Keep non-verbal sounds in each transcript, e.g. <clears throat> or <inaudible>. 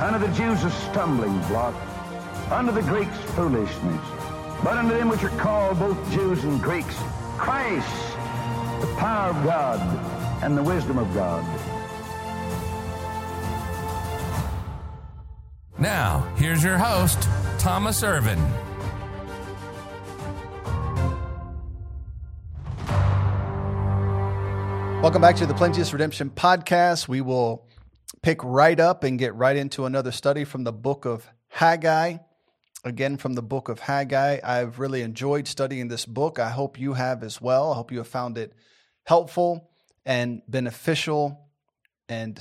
Unto the Jews a stumbling block, unto the Greeks foolishness. But unto them which are called both Jews and Greeks, Christ, the power of God and the wisdom of God. Now, here's your host, Thomas Irvin. Welcome back to the Plenteous Redemption podcast. We will pick right up and get right into another study from the book of Haggai. Again, from the book of Haggai. I've really enjoyed studying this book. I hope you have as well. I hope you have found it helpful and beneficial and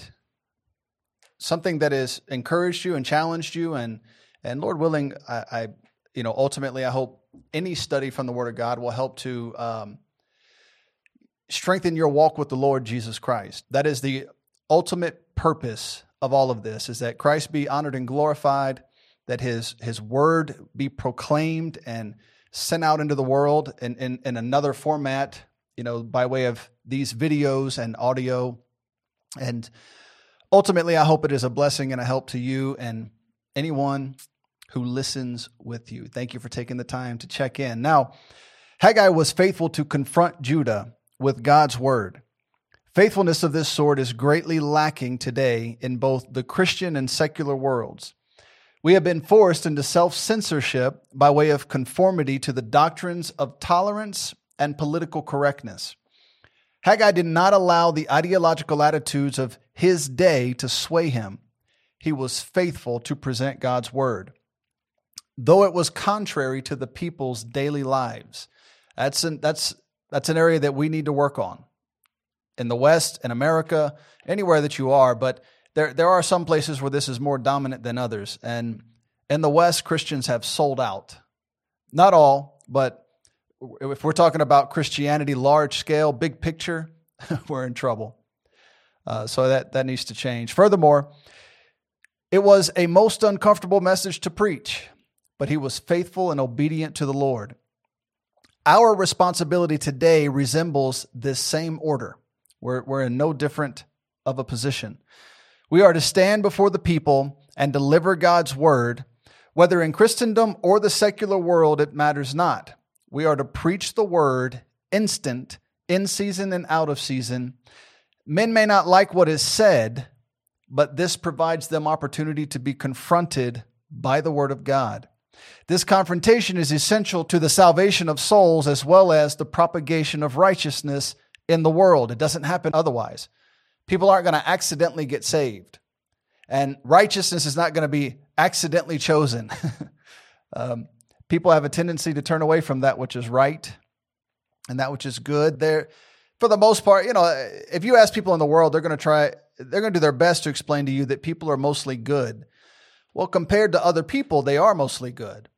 something that has encouraged you and challenged you and and Lord willing, I, I you know ultimately I hope any study from the Word of God will help to um, strengthen your walk with the Lord Jesus Christ. That is the ultimate purpose of all of this is that Christ be honored and glorified, that his his word be proclaimed and sent out into the world in, in, in another format, you know, by way of these videos and audio. And ultimately, I hope it is a blessing and a help to you and anyone who listens with you. Thank you for taking the time to check in. Now, Haggai was faithful to confront Judah with God's word. Faithfulness of this sort is greatly lacking today in both the Christian and secular worlds. We have been forced into self censorship by way of conformity to the doctrines of tolerance and political correctness. Haggai did not allow the ideological attitudes of his day to sway him. He was faithful to present God's word, though it was contrary to the people's daily lives. That's an, that's that's an area that we need to work on in the West, in America, anywhere that you are. But there, there are some places where this is more dominant than others. And in the West, Christians have sold out. Not all, but if we're talking about Christianity, large scale, big picture, <laughs> we're in trouble. Uh, so that, that needs to change. Furthermore, it was a most uncomfortable message to preach, but he was faithful and obedient to the Lord. Our responsibility today resembles this same order. We're, we're in no different of a position. We are to stand before the people and deliver God's word, whether in Christendom or the secular world, it matters not. We are to preach the word instant, in season and out of season. Men may not like what is said, but this provides them opportunity to be confronted by the word of God. This confrontation is essential to the salvation of souls as well as the propagation of righteousness in the world. It doesn't happen otherwise. People aren't going to accidentally get saved, and righteousness is not going to be accidentally chosen. <laughs> um, people have a tendency to turn away from that which is right and that which is good. They're, for the most part, you know, if you ask people in the world, they're going to try, they're going to do their best to explain to you that people are mostly good. Well, compared to other people, they are mostly good.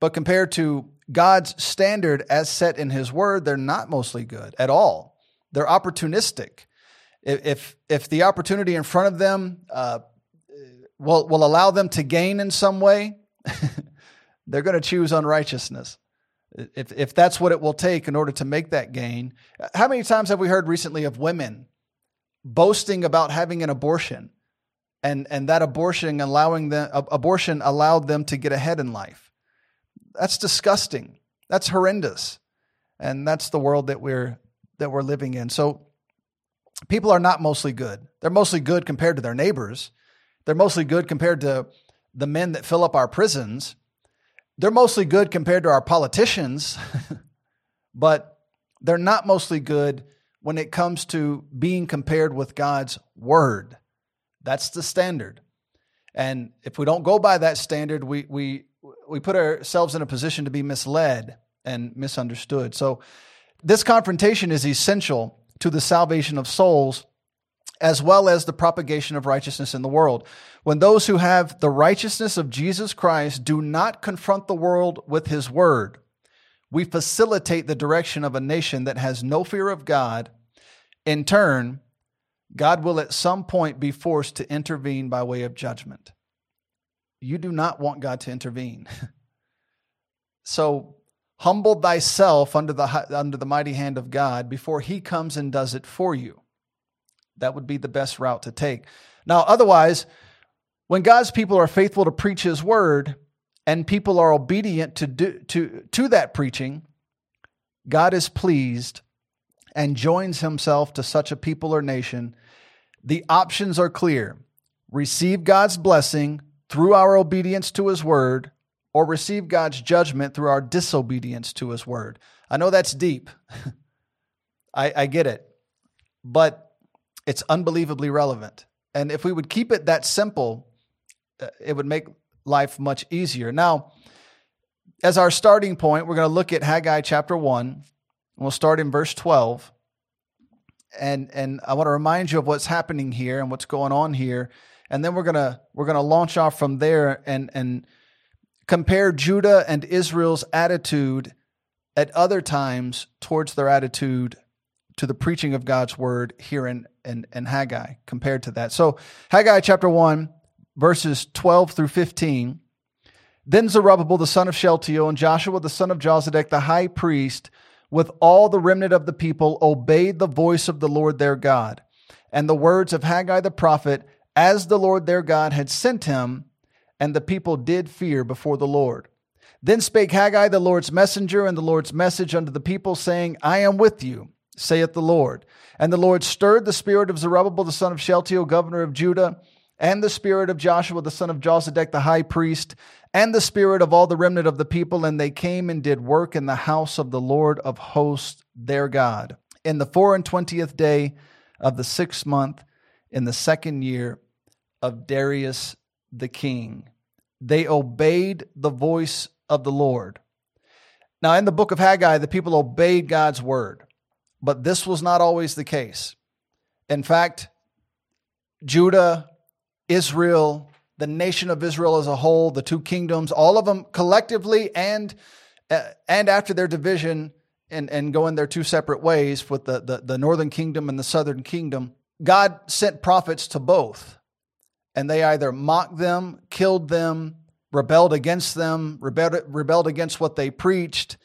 But compared to God's standard as set in His Word, they're not mostly good at all. They're opportunistic. If if the opportunity in front of them uh, will will allow them to gain in some way, <laughs> they're going to choose unrighteousness. If if that's what it will take in order to make that gain, how many times have we heard recently of women boasting about having an abortion, and and that abortion allowing them abortion allowed them to get ahead in life? That's disgusting. That's horrendous. And that's the world that we're that we're living in. So people are not mostly good. They're mostly good compared to their neighbors. They're mostly good compared to the men that fill up our prisons, they're mostly good compared to our politicians, <laughs> but they're not mostly good when it comes to being compared with God's word. That's the standard. And if we don't go by that standard, we, we, we put ourselves in a position to be misled and misunderstood. So, this confrontation is essential to the salvation of souls as well as the propagation of righteousness in the world. When those who have the righteousness of Jesus Christ do not confront the world with his word, we facilitate the direction of a nation that has no fear of God. In turn, God will at some point be forced to intervene by way of judgment. You do not want God to intervene. <laughs> so humble thyself under the, under the mighty hand of God before he comes and does it for you. That would be the best route to take. Now, otherwise, when God's people are faithful to preach his word and people are obedient to, do, to, to that preaching, God is pleased and joins himself to such a people or nation. The options are clear receive God's blessing through our obedience to his word, or receive God's judgment through our disobedience to his word. I know that's deep. <laughs> I, I get it. But it's unbelievably relevant. And if we would keep it that simple, uh, it would make life much easier. Now, as our starting point, we're going to look at Haggai chapter 1. And we'll start in verse 12. And and I want to remind you of what's happening here and what's going on here. And then we're going to we're going to launch off from there and and compare Judah and Israel's attitude at other times towards their attitude to the preaching of God's word here in, in, in Haggai compared to that. So, Haggai chapter 1, verses 12 through 15. Then Zerubbabel the son of Shealtiel and Joshua the son of Jozadak the high priest, with all the remnant of the people, obeyed the voice of the Lord their God and the words of Haggai the prophet, as the Lord their God had sent him, and the people did fear before the Lord. Then spake Haggai the Lord's messenger and the Lord's message unto the people, saying, I am with you saith the Lord. And the Lord stirred the spirit of Zerubbabel the son of Shealtiel, governor of Judah, and the spirit of Joshua the son of Jozadak the high priest, and the spirit of all the remnant of the people, and they came and did work in the house of the Lord of hosts their God. In the four and twentieth day of the sixth month, in the second year of Darius the king, they obeyed the voice of the Lord. Now, in the book of Haggai, the people obeyed God's word. But this was not always the case. In fact, Judah, Israel, the nation of Israel as a whole, the two kingdoms, all of them collectively and uh, and after their division and, and going their two separate ways with the, the, the northern kingdom and the southern kingdom, God sent prophets to both. And they either mocked them, killed them, rebelled against them, rebelled, rebelled against what they preached,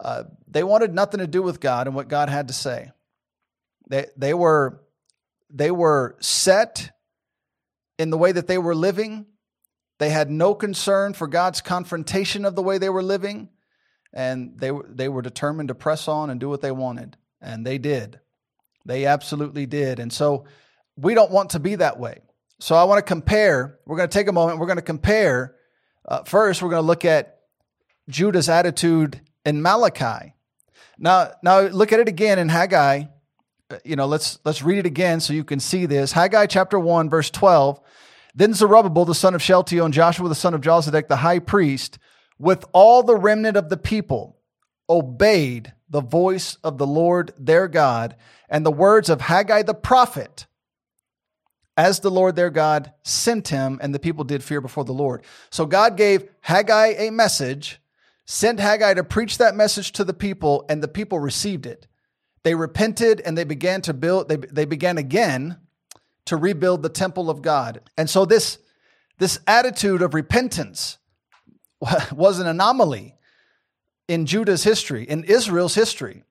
uh, they wanted nothing to do with God and what God had to say. They, they, were, they were set in the way that they were living. They had no concern for God's confrontation of the way they were living. And they, they were determined to press on and do what they wanted. And they did. They absolutely did. And so we don't want to be that way. So I want to compare. We're going to take a moment. We're going to compare. Uh, first, we're going to look at Judah's attitude in Malachi. Now, now look at it again in Haggai. You know, let's let's read it again so you can see this. Haggai chapter 1, verse 12. Then Zerubbabel, the son of Shealtiel, and Joshua, the son of Jozadak, the high priest, with all the remnant of the people, obeyed the voice of the Lord their God and the words of Haggai the prophet, as the Lord their God sent him, and the people did fear before the Lord. So God gave Haggai a message sent Haggai to preach that message to the people, and the people received it. They repented and they began to build, they, they began again to rebuild the temple of God. And so this, this attitude of repentance <laughs> was an anomaly in Judah's history, in Israel's history.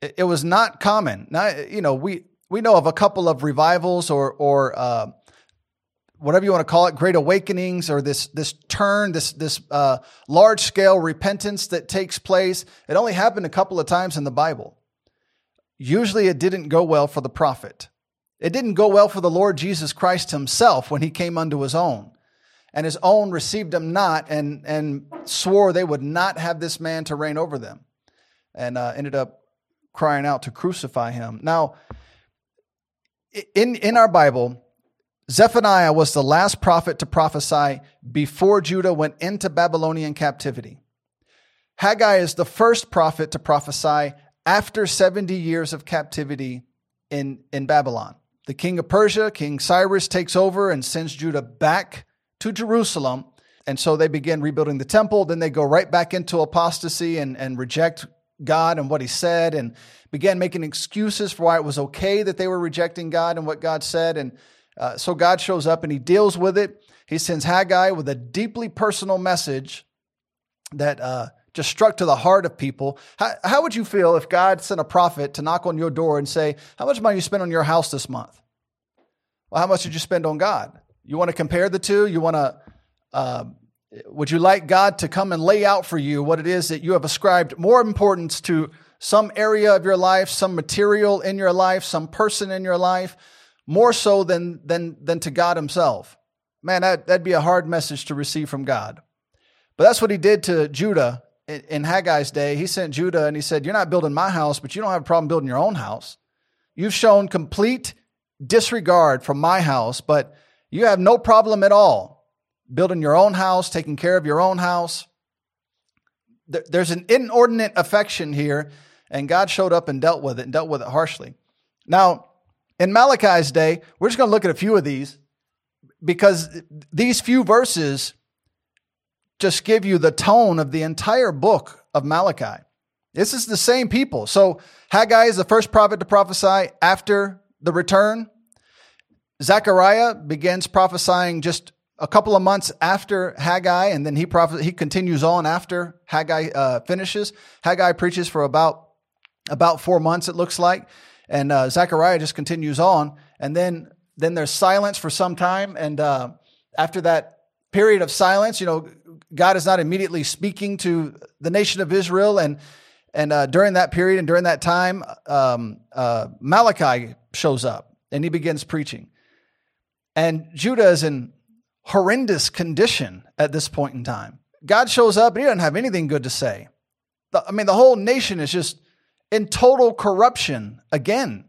It, was not common. Now, you know, we, we know of a couple of revivals or, or uh, whatever you want to call it, great awakenings or this this turn, this this uh, large scale repentance that takes place. It only happened a couple of times in the Bible. Usually, it didn't go well for the prophet. It didn't go well for the Lord Jesus Christ Himself when He came unto His own. and his own received him not, and, and swore they would not have this man to reign over them, and uh, ended up crying out to crucify him. Now, in, in our Bible, Zephaniah was the last prophet to prophesy before Judah went into Babylonian captivity. Haggai is the first prophet to prophesy after 70 years of captivity in, in Babylon. The king of Persia, King Cyrus, takes over and sends Judah back to Jerusalem. And so they begin rebuilding the temple. Then they go right back into apostasy and, and reject God and what he said and began making excuses for why it was okay that they were rejecting God and what God said. And uh, so God shows up and he deals with it. He sends Haggai with a deeply personal message that uh, just struck to the heart of people. How, how would you feel if God sent a prophet to knock on your door and say, How much money you spent on your house this month? Well, how much did you spend on God? You want to compare the two? You want to, uh, would you like God to come and lay out for you what it is that you have ascribed more importance to some area of your life, some material in your life, some person in your life, more so than, than, than to God Himself? Man, that, that'd be a hard message to receive from God. But that's what He did to Judah in Haggai's day, he sent Judah and he said, You're not building my house, but you don't have a problem building your own house. You've shown complete disregard for my house, but you have no problem at all building your own house, taking care of your own house. There's an inordinate affection here, and God showed up and dealt with it and dealt with it harshly. Now, in Malachi's day, we're just going to look at a few of these because these few verses just give you the tone of the entire book of Malachi. This is the same people. So Haggai is the first prophet to prophesy after the return. Zechariah begins prophesying just a couple of months after Haggai, and then he prophes- he continues on after Haggai uh, finishes. Haggai preaches for about about four months, it looks like, and uh, Zechariah just continues on, and then then there's silence for some time, and uh, after that period of silence, you know, God is not immediately speaking to the nation of Israel. And, and uh, during that period and during that time, um, uh, Malachi shows up and he begins preaching. And Judah is in horrendous condition at this point in time. God shows up and he doesn't have anything good to say. I mean, the whole nation is just in total corruption again.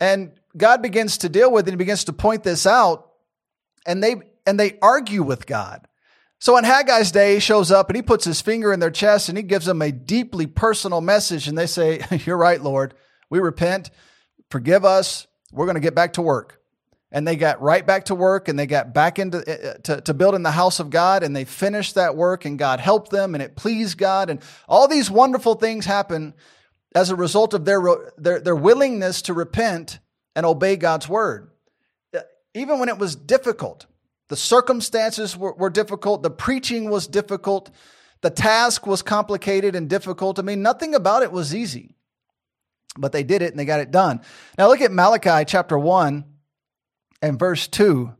And God begins to deal with it and he begins to point this out. And they and they argue with God. So in Haggai's day, he shows up and he puts his finger in their chest and he gives them a deeply personal message. And they say, <laughs> You're right, Lord. We repent. Forgive us. We're going to get back to work. And they got right back to work and they got back into uh, uh, to, to building the house of God and they finished that work and God helped them and it pleased God. And all these wonderful things happen as a result of their, their, their willingness to repent and obey God's word. Uh, even when it was difficult, the circumstances were, were difficult. The preaching was difficult. The task was complicated and difficult. I mean, nothing about it was easy, but they did it and they got it done. Now, look at Malachi chapter 1 and verse 2.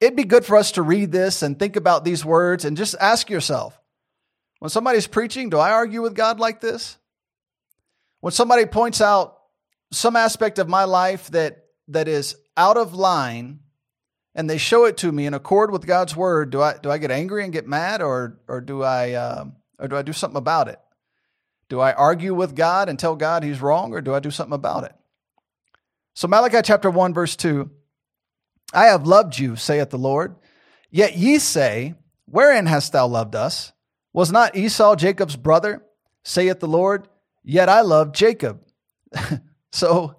It'd be good for us to read this and think about these words and just ask yourself when somebody's preaching, do I argue with God like this? When somebody points out some aspect of my life that, that is out of line and they show it to me in accord with God's word, do I do I get angry and get mad, or or do I uh, or do I do something about it? Do I argue with God and tell God He's wrong, or do I do something about it? So Malachi chapter one verse two, I have loved you, saith the Lord. Yet ye say, Wherein hast thou loved us? Was not Esau Jacob's brother? saith the Lord. Yet I loved Jacob. <laughs> so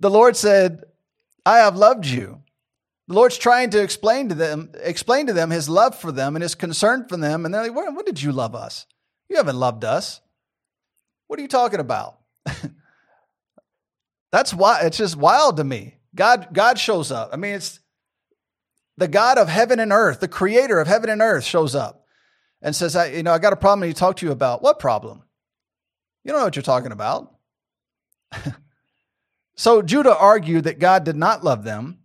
the Lord said, I have loved you. The Lord's trying to explain to them, explain to them his love for them and his concern for them. And they're like, when, when did you love us? You haven't loved us. What are you talking about? <laughs> That's why it's just wild to me. God, God shows up. I mean, it's the God of heaven and earth, the creator of heaven and earth shows up and says, I, you know, I got a problem to talk to you about. What problem? You don't know what you're talking about. <laughs> so Judah argued that God did not love them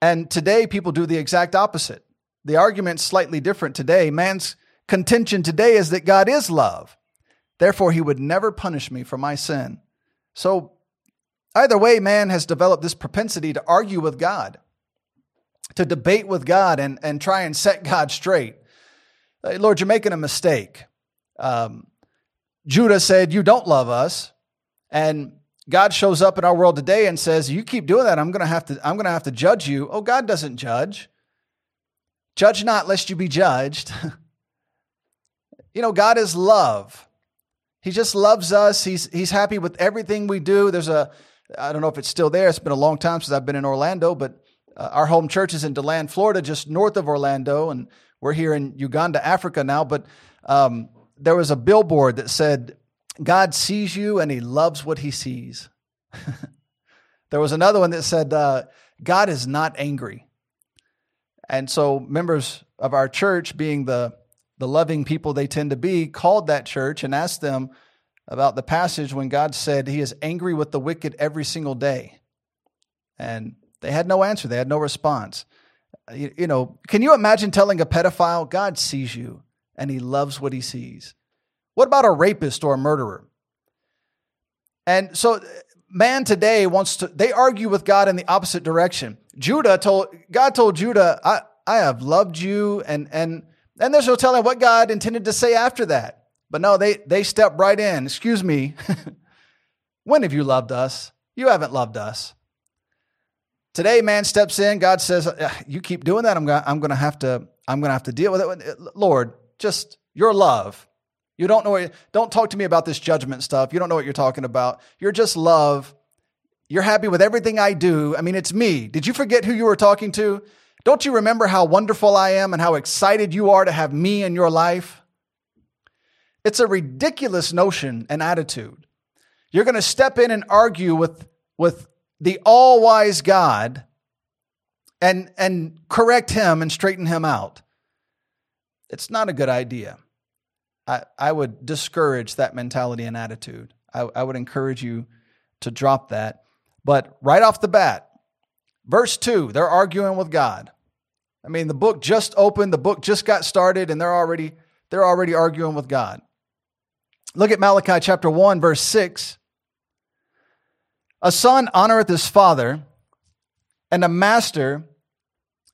and today, people do the exact opposite. The argument's slightly different today. Man's contention today is that God is love. Therefore, he would never punish me for my sin. So, either way, man has developed this propensity to argue with God. to debate with God and, and try and set God straight. Lord, you're making a mistake. Um, Judah said, You don't love us. And God shows up in our world today and says, "You keep doing that, I'm going to have to I'm to have to judge you." Oh, God doesn't judge. Judge not lest you be judged. <laughs> you know, God is love. He just loves us. He's he's happy with everything we do. There's a I don't know if it's still there. It's been a long time since I've been in Orlando, but uh, our home church is in DeLand, Florida, just north of Orlando, and we're here in Uganda, Africa now. But um, there was a billboard that said God sees you and he loves what he sees. <laughs> there was another one that said, uh, God is not angry. And so members of our church, being the, the loving people they tend to be, called that church and asked them about the passage when God said he is angry with the wicked every single day. And they had no answer, they had no response. You, you know, can you imagine telling a pedophile, God sees you and he loves what he sees? What about a rapist or a murderer? And so man today wants to they argue with God in the opposite direction. Judah told God told Judah, I, I have loved you and and and there's no telling what God intended to say after that. But no, they they step right in. Excuse me. <laughs> when have you loved us? You haven't loved us. Today, man steps in. God says, uh, "You keep doing that. I'm going. I'm to have to. I'm going to have to deal with it. Uh, Lord, just your love. You don't know. What, don't talk to me about this judgment stuff. You don't know what you're talking about. You're just love. You're happy with everything I do. I mean, it's me. Did you forget who you were talking to? Don't you remember how wonderful I am and how excited you are to have me in your life? It's a ridiculous notion and attitude. You're going to step in and argue with, with the all wise God and, and correct him and straighten him out. It's not a good idea. I, I would discourage that mentality and attitude. I, I would encourage you to drop that. But right off the bat, verse 2, they're arguing with God. I mean, the book just opened, the book just got started, and they're already they're already arguing with God. Look at Malachi chapter 1, verse 6. A son honoreth his father, and a master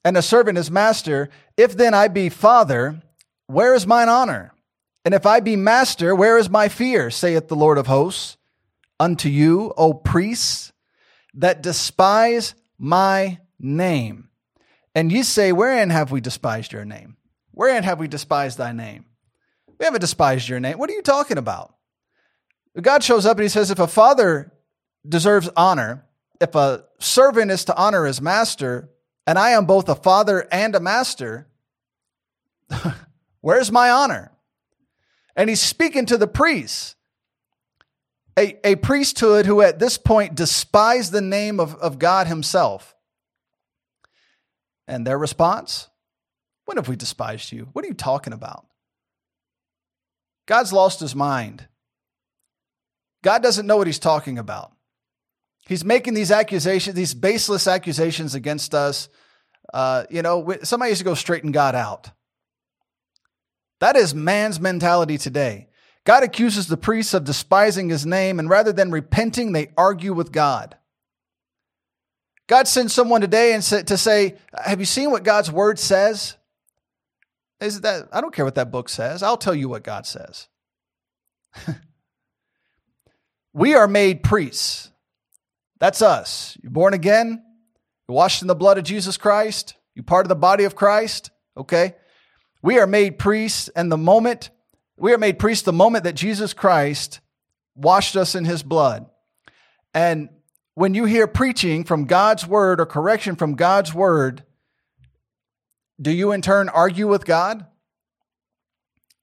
and a servant his master. If then I be father, where is mine honor? And if I be master, where is my fear, saith the Lord of hosts, unto you, O priests, that despise my name? And ye say, Wherein have we despised your name? Wherein have we despised thy name? We haven't despised your name. What are you talking about? God shows up and he says, If a father deserves honor, if a servant is to honor his master, and I am both a father and a master, <laughs> where's my honor? And he's speaking to the priests, a, a priesthood who at this point despised the name of, of God himself. And their response, When have we despised you? What are you talking about? God's lost his mind. God doesn't know what he's talking about. He's making these accusations, these baseless accusations against us. Uh, you know, somebody used to go straighten God out. That is man's mentality today. God accuses the priests of despising his name, and rather than repenting, they argue with God. God sends someone today and to say, Have you seen what God's word says? Is that I don't care what that book says. I'll tell you what God says. <laughs> we are made priests. That's us. You're born again. You're washed in the blood of Jesus Christ. You're part of the body of Christ. Okay. We are made priests, and the moment we are made priests, the moment that Jesus Christ washed us in his blood. And when you hear preaching from God's word or correction from God's word, do you in turn argue with God?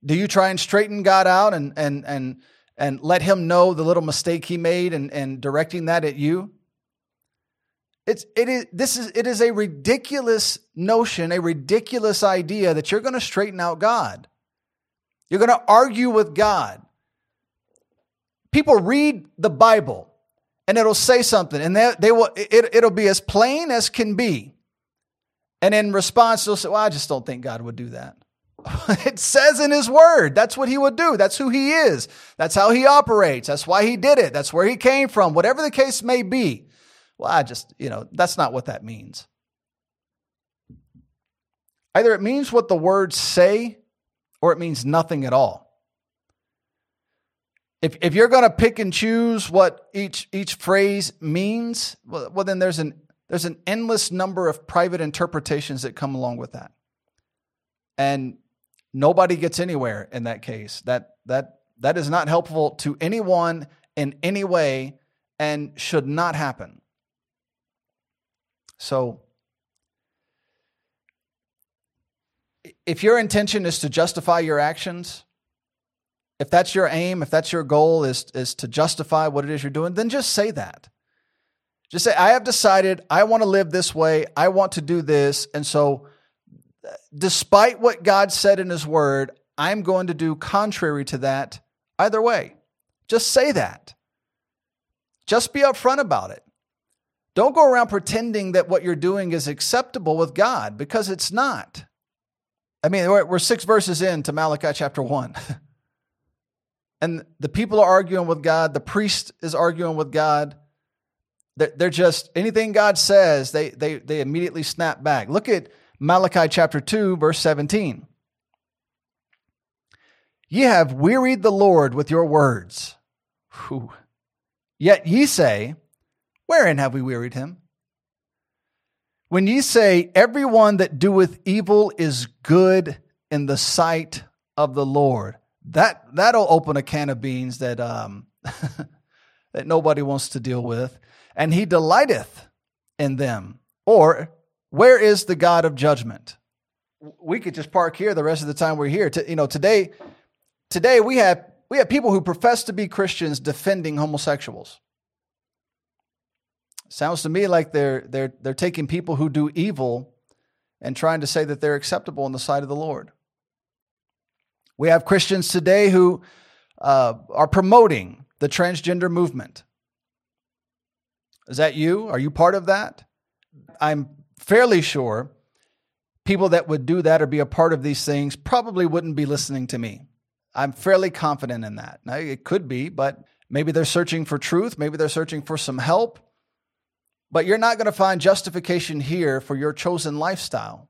Do you try and straighten God out and and and and let him know the little mistake he made and, and directing that at you? It's it is this is it is a ridiculous notion, a ridiculous idea that you're going to straighten out God. You're going to argue with God. People read the Bible and it'll say something and they, they will it, it'll be as plain as can be. And in response, they'll say, Well, I just don't think God would do that. <laughs> it says in his word, that's what he would do. That's who he is. That's how he operates. That's why he did it. That's where he came from. Whatever the case may be. Well, I just, you know, that's not what that means. Either it means what the words say or it means nothing at all. If, if you're going to pick and choose what each, each phrase means, well, well, then there's an, there's an endless number of private interpretations that come along with that. And nobody gets anywhere in that case. That, that, that is not helpful to anyone in any way and should not happen. So, if your intention is to justify your actions, if that's your aim, if that's your goal is, is to justify what it is you're doing, then just say that. Just say, I have decided I want to live this way. I want to do this. And so, despite what God said in His Word, I'm going to do contrary to that either way. Just say that. Just be upfront about it. Don't go around pretending that what you're doing is acceptable with God because it's not. I mean, we're, six verses into Malachi chapter one. <laughs> and the people are arguing with God. The priest is arguing with God. They're just anything God says, they, they, they immediately snap back. Look at Malachi chapter 2, verse 17. Ye have wearied the Lord with your words. Whew. Yet ye say, Wherein have we wearied him? When ye say, Everyone that doeth evil is good in the sight of the Lord, that, that'll open a can of beans that, um, <laughs> that nobody wants to deal with. And he delighteth in them. Or, where is the God of judgment? We could just park here the rest of the time we're here. To, you know, today, today we have we have people who profess to be Christians defending homosexuals. Sounds to me like they're, they're, they're taking people who do evil and trying to say that they're acceptable in the sight of the Lord. We have Christians today who uh, are promoting the transgender movement. Is that you? Are you part of that? I'm fairly sure people that would do that or be a part of these things probably wouldn't be listening to me. I'm fairly confident in that. Now, it could be, but maybe they're searching for truth. Maybe they're searching for some help. But you're not going to find justification here for your chosen lifestyle.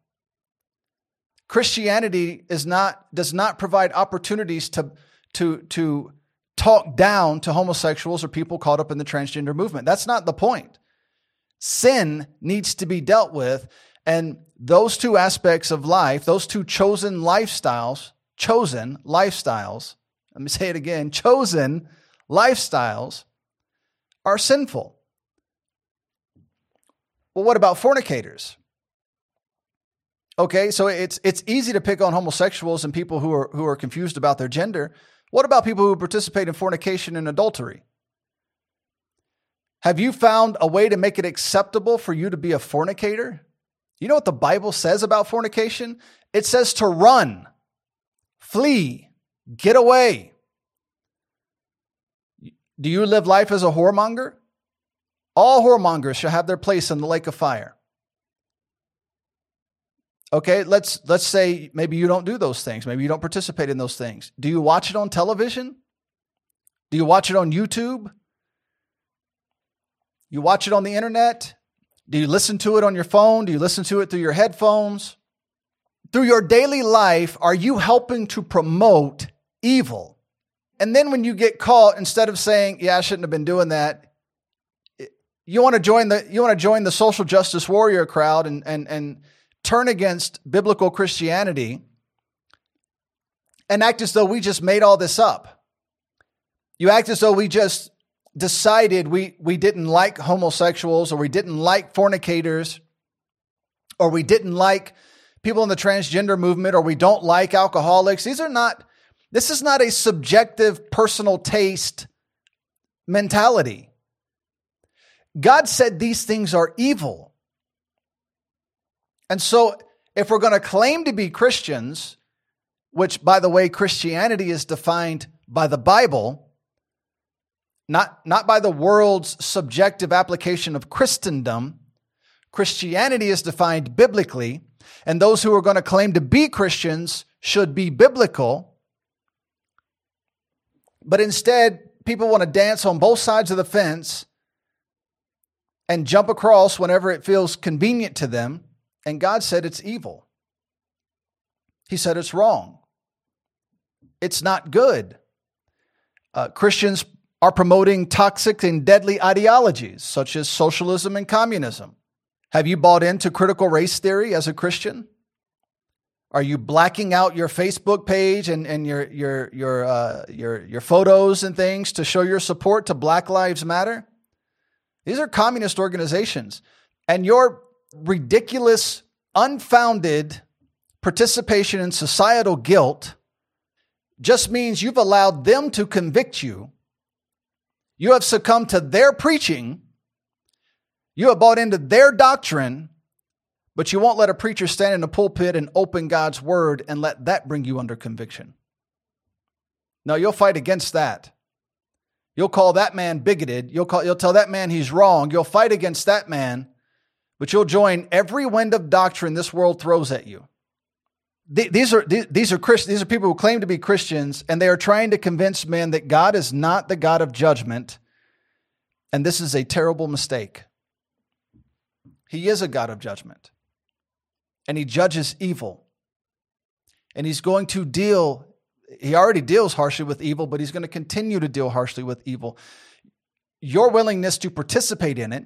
Christianity is not, does not provide opportunities to, to, to talk down to homosexuals or people caught up in the transgender movement. That's not the point. Sin needs to be dealt with. And those two aspects of life, those two chosen lifestyles, chosen lifestyles, let me say it again chosen lifestyles are sinful. Well, what about fornicators? Okay, so it's it's easy to pick on homosexuals and people who are who are confused about their gender. What about people who participate in fornication and adultery? Have you found a way to make it acceptable for you to be a fornicator? You know what the Bible says about fornication? It says to run. Flee. Get away. Do you live life as a whoremonger? All whoremongers shall have their place in the lake of fire. Okay, let's let's say maybe you don't do those things. Maybe you don't participate in those things. Do you watch it on television? Do you watch it on YouTube? You watch it on the internet? Do you listen to it on your phone? Do you listen to it through your headphones? through your daily life, are you helping to promote evil? And then when you get caught, instead of saying, "Yeah, I shouldn't have been doing that," you want to join the you want to join the social justice warrior crowd and and and turn against biblical Christianity and act as though we just made all this up. You act as though we just decided we we didn't like homosexuals or we didn't like fornicators or we didn't like people in the transgender movement or we don't like alcoholics. These are not, this is not a subjective personal taste mentality. God said these things are evil. And so, if we're going to claim to be Christians, which, by the way, Christianity is defined by the Bible, not, not by the world's subjective application of Christendom, Christianity is defined biblically and those who are going to claim to be Christians should be biblical. But instead, people want to dance on both sides of the fence and jump across whenever it feels convenient to them. And God said it's evil. He said it's wrong. It's not good. Uh, Christians are promoting toxic and deadly ideologies such as socialism and communism. Have you bought into critical race theory as a Christian? Are you blacking out your Facebook page and, and your your your uh, your your photos and things to show your support to Black Lives Matter? These are communist organizations, and your ridiculous, unfounded participation in societal guilt just means you've allowed them to convict you. You have succumbed to their preaching. You have bought into their doctrine, but you won't let a preacher stand in a pulpit and open God's word and let that bring you under conviction. No, you'll fight against that. You'll call that man bigoted. You'll, call, you'll tell that man he's wrong. You'll fight against that man, but you'll join every wind of doctrine this world throws at you these are these are Christ, these are people who claim to be Christians, and they are trying to convince men that God is not the God of judgment, and this is a terrible mistake. He is a God of judgment, and He judges evil, and He's going to deal. He already deals harshly with evil, but He's going to continue to deal harshly with evil. Your willingness to participate in it,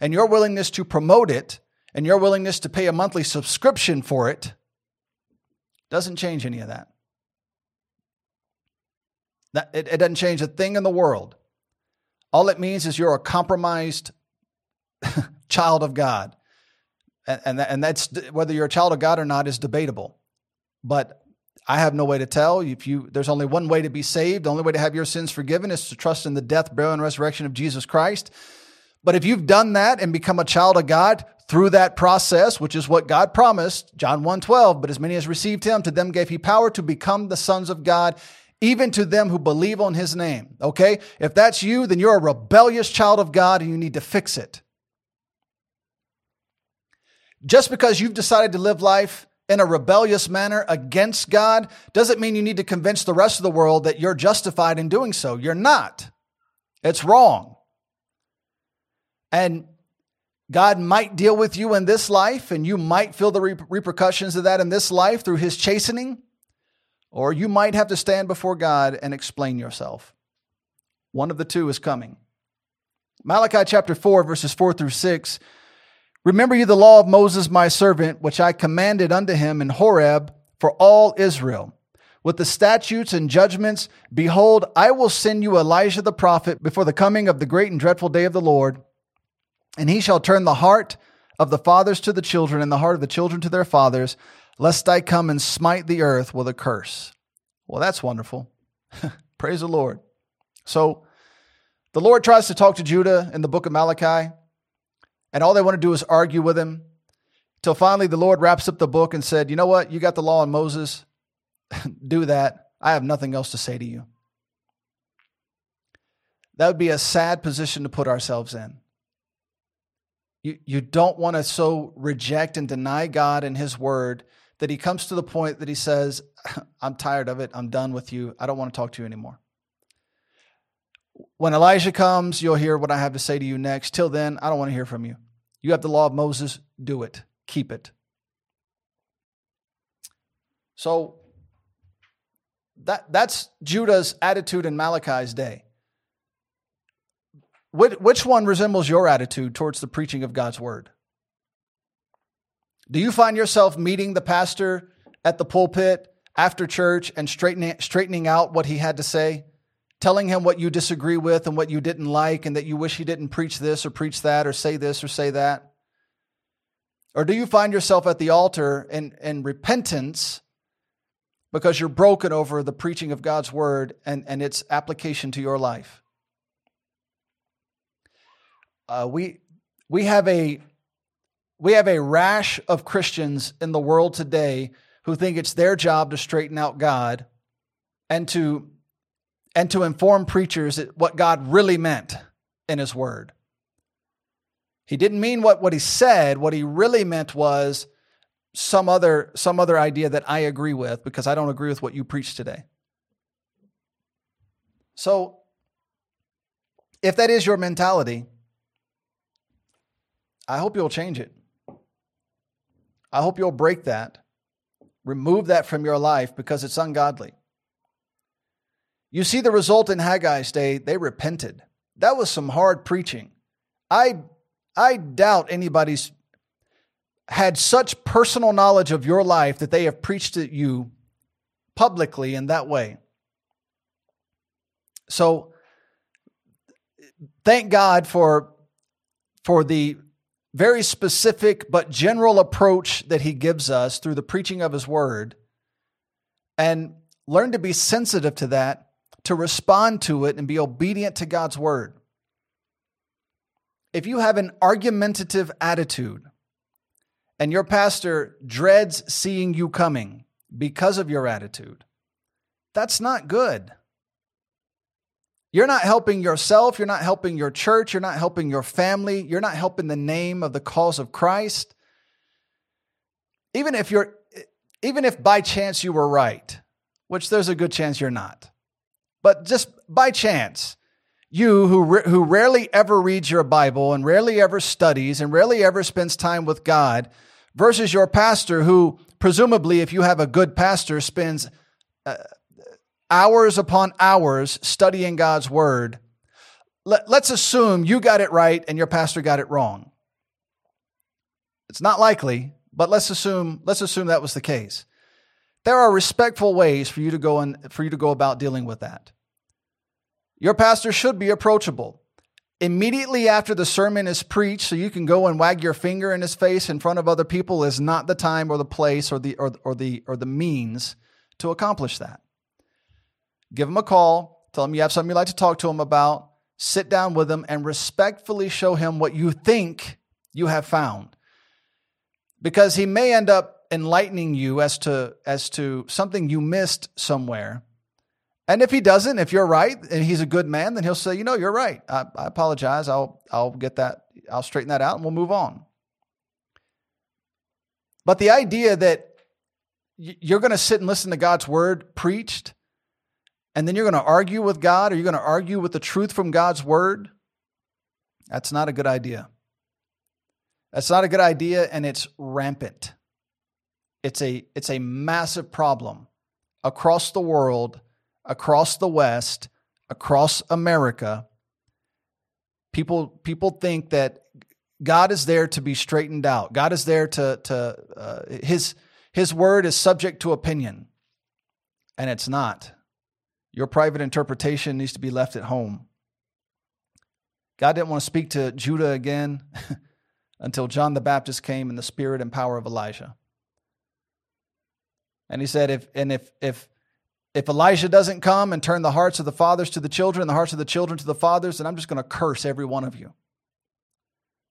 and your willingness to promote it, and your willingness to pay a monthly subscription for it doesn't change any of that. that it, it doesn't change a thing in the world. All it means is you're a compromised <laughs> child of God. And, and, and that's whether you're a child of God or not is debatable. But I have no way to tell. If you, there's only one way to be saved. The only way to have your sins forgiven is to trust in the death, burial, and resurrection of Jesus Christ. But if you've done that and become a child of God, through that process, which is what God promised, John 1:12, but as many as received him, to them gave he power to become the sons of God, even to them who believe on his name. Okay? If that's you, then you're a rebellious child of God and you need to fix it. Just because you've decided to live life in a rebellious manner against God doesn't mean you need to convince the rest of the world that you're justified in doing so. You're not. It's wrong. And God might deal with you in this life, and you might feel the repercussions of that in this life through his chastening, or you might have to stand before God and explain yourself. One of the two is coming. Malachi chapter 4, verses 4 through 6. Remember you the law of Moses, my servant, which I commanded unto him in Horeb for all Israel. With the statutes and judgments, behold, I will send you Elijah the prophet before the coming of the great and dreadful day of the Lord. And he shall turn the heart of the fathers to the children, and the heart of the children to their fathers, lest I come and smite the earth with a curse. Well, that's wonderful. <laughs> Praise the Lord. So, the Lord tries to talk to Judah in the book of Malachi, and all they want to do is argue with him. Till finally, the Lord wraps up the book and said, You know what? You got the law in Moses. <laughs> do that. I have nothing else to say to you. That would be a sad position to put ourselves in. You, you don't want to so reject and deny God and His word that He comes to the point that He says, <laughs> I'm tired of it. I'm done with you. I don't want to talk to you anymore. When Elijah comes, you'll hear what I have to say to you next. Till then, I don't want to hear from you. You have the law of Moses, do it, keep it. So that, that's Judah's attitude in Malachi's day. Which one resembles your attitude towards the preaching of God's word? Do you find yourself meeting the pastor at the pulpit after church and straightening, straightening out what he had to say, telling him what you disagree with and what you didn't like, and that you wish he didn't preach this or preach that or say this or say that? Or do you find yourself at the altar in, in repentance because you're broken over the preaching of God's word and, and its application to your life? Uh, we we have a we have a rash of Christians in the world today who think it's their job to straighten out God and to and to inform preachers what God really meant in his word. He didn't mean what, what he said. What he really meant was some other some other idea that I agree with because I don't agree with what you preach today. So if that is your mentality, I hope you'll change it. I hope you'll break that. Remove that from your life because it's ungodly. You see the result in Haggai's day, they repented. That was some hard preaching. I I doubt anybody's had such personal knowledge of your life that they have preached to you publicly in that way. So thank God for for the very specific but general approach that he gives us through the preaching of his word and learn to be sensitive to that to respond to it and be obedient to God's word if you have an argumentative attitude and your pastor dreads seeing you coming because of your attitude, that's not good. You're not helping yourself. You're not helping your church. You're not helping your family. You're not helping the name of the cause of Christ. Even if you're, even if by chance you were right, which there's a good chance you're not, but just by chance, you who, who rarely ever reads your Bible and rarely ever studies and rarely ever spends time with God versus your pastor who presumably if you have a good pastor spends uh, hours upon hours studying God's word let, let's assume you got it right and your pastor got it wrong it's not likely but let's assume let's assume that was the case there are respectful ways for you to go and for you to go about dealing with that your pastor should be approachable. Immediately after the sermon is preached, so you can go and wag your finger in his face in front of other people, is not the time or the place or the or, or the or the means to accomplish that. Give him a call, tell him you have something you'd like to talk to him about, sit down with him and respectfully show him what you think you have found. Because he may end up enlightening you as to as to something you missed somewhere and if he doesn't, if you're right and he's a good man, then he'll say, you know, you're right. I, I apologize. I'll I'll get that. I'll straighten that out, and we'll move on. But the idea that you're going to sit and listen to God's word preached, and then you're going to argue with God, or you're going to argue with the truth from God's word, that's not a good idea. That's not a good idea, and it's rampant. It's a it's a massive problem across the world across the West, across America, people people think that God is there to be straightened out. God is there to to uh, his his word is subject to opinion, and it's not. Your private interpretation needs to be left at home. God didn't want to speak to Judah again <laughs> until John the Baptist came in the spirit and power of Elijah. And he said, if and if if if Elijah doesn't come and turn the hearts of the fathers to the children, the hearts of the children to the fathers, then I'm just going to curse every one of you.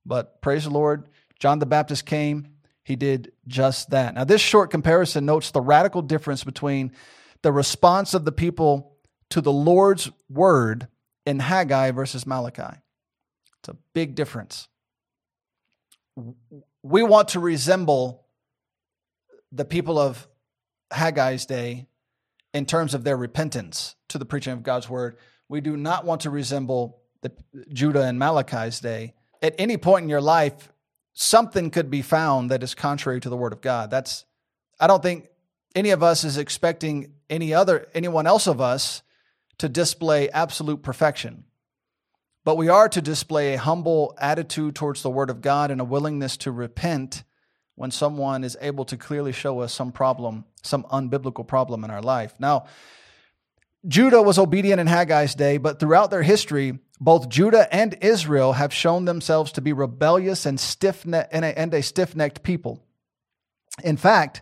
But praise the Lord, John the Baptist came. He did just that. Now, this short comparison notes the radical difference between the response of the people to the Lord's word in Haggai versus Malachi. It's a big difference. We want to resemble the people of Haggai's day in terms of their repentance to the preaching of God's word. We do not want to resemble the Judah and Malachi's day. At any point in your life, something could be found that is contrary to the word of God. That's I don't think any of us is expecting any other anyone else of us to display absolute perfection. But we are to display a humble attitude towards the word of God and a willingness to repent when someone is able to clearly show us some problem, some unbiblical problem in our life. Now, Judah was obedient in Haggai's day, but throughout their history, both Judah and Israel have shown themselves to be rebellious and stiff and a stiff-necked people. In fact,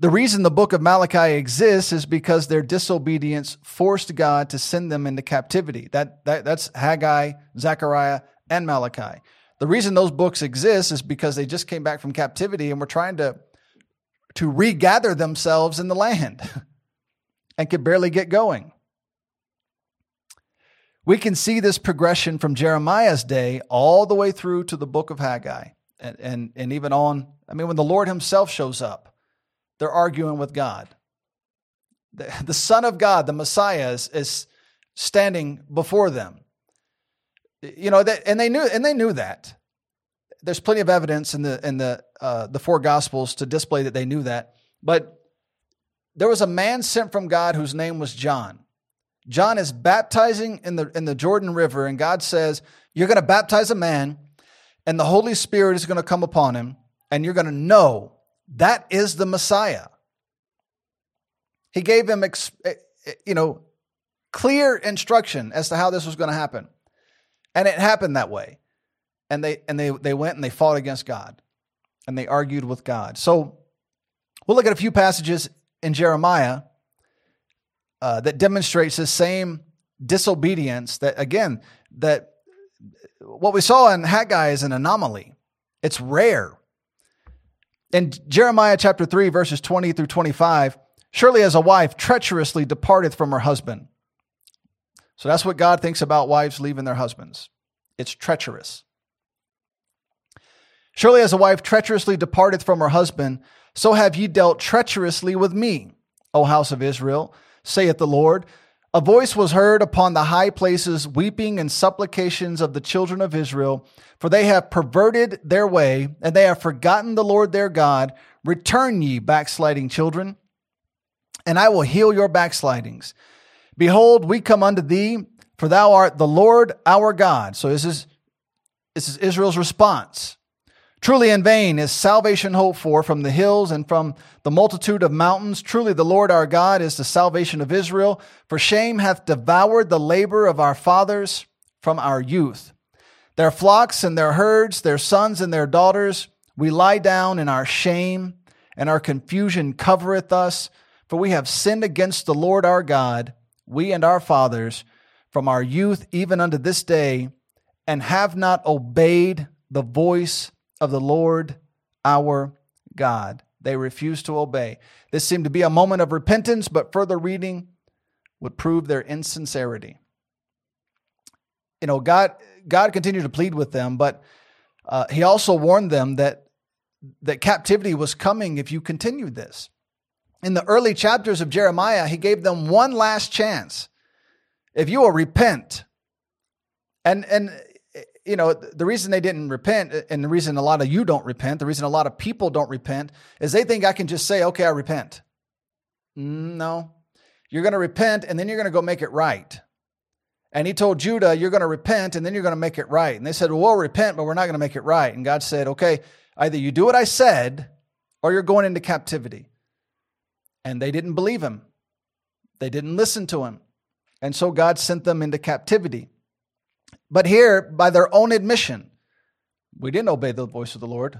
the reason the book of Malachi exists is because their disobedience forced God to send them into captivity. That, that that's Haggai, Zechariah, and Malachi. The reason those books exist is because they just came back from captivity and were trying to to regather themselves in the land <laughs> and could barely get going. We can see this progression from Jeremiah's day all the way through to the book of Haggai and, and, and even on. I mean, when the Lord Himself shows up, they're arguing with God. The, the Son of God, the Messiah, is, is standing before them you know that, and they knew and they knew that there's plenty of evidence in the in the uh, the four gospels to display that they knew that but there was a man sent from God whose name was John. John is baptizing in the in the Jordan River, and God says, You're going to baptize a man, and the Holy Spirit is going to come upon him, and you're going to know that is the Messiah. He gave him, eh, eh, you know, clear instruction as to how this was going to happen. And it happened that way. And they and they they went and they fought against God. And they argued with God. So we'll look at a few passages in Jeremiah uh, that demonstrates the same disobedience that again that what we saw in Haggai is an anomaly. It's rare. In Jeremiah chapter 3 verses 20 through 25, surely as a wife treacherously departeth from her husband so that's what God thinks about wives leaving their husbands. It's treacherous. Surely, as a wife treacherously departeth from her husband, so have ye dealt treacherously with me, O house of Israel, saith the Lord. A voice was heard upon the high places, weeping and supplications of the children of Israel, for they have perverted their way, and they have forgotten the Lord their God. Return ye, backsliding children, and I will heal your backslidings. Behold, we come unto thee, for thou art the Lord our God. So this is, this is Israel's response. Truly in vain is salvation hoped for from the hills and from the multitude of mountains. Truly the Lord our God is the salvation of Israel. For shame hath devoured the labor of our fathers from our youth. Their flocks and their herds, their sons and their daughters, we lie down in our shame, and our confusion covereth us. For we have sinned against the Lord our God we and our fathers, from our youth even unto this day, and have not obeyed the voice of the Lord our God. They refused to obey. This seemed to be a moment of repentance, but further reading would prove their insincerity. You know, God, God continued to plead with them, but uh, He also warned them that that captivity was coming if you continued this in the early chapters of Jeremiah, he gave them one last chance. If you will repent, and and you know the reason they didn't repent, and the reason a lot of you don't repent, the reason a lot of people don't repent, is they think I can just say, "Okay, I repent." Mm, no, you're going to repent, and then you're going to go make it right. And he told Judah, "You're going to repent, and then you're going to make it right." And they said, "Well, we'll repent, but we're not going to make it right." And God said, "Okay, either you do what I said, or you're going into captivity." And they didn't believe him, they didn't listen to him. And so God sent them into captivity. But here, by their own admission, we didn't obey the voice of the Lord.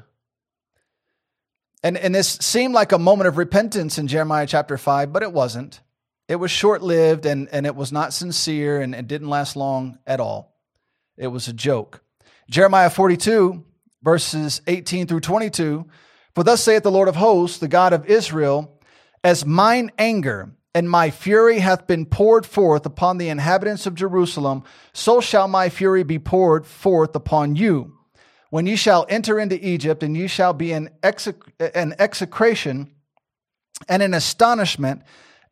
And, and this seemed like a moment of repentance in Jeremiah chapter 5, but it wasn't. It was short lived and, and it was not sincere and it didn't last long at all. It was a joke. Jeremiah 42, verses 18 through 22 For thus saith the Lord of hosts, the God of Israel, as mine anger and my fury hath been poured forth upon the inhabitants of Jerusalem, so shall my fury be poured forth upon you. When ye shall enter into Egypt, and ye shall be an, exec- an execration and an astonishment,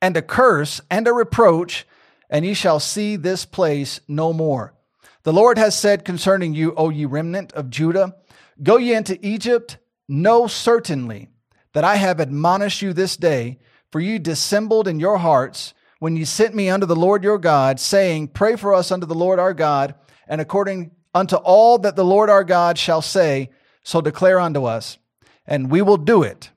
and a curse and a reproach, and ye shall see this place no more. The Lord has said concerning you, O ye remnant of Judah, Go ye into Egypt? Know certainly that I have admonished you this day, for you dissembled in your hearts when you sent me unto the Lord your God, saying, Pray for us unto the Lord our God, and according unto all that the Lord our God shall say, so declare unto us, and we will do it.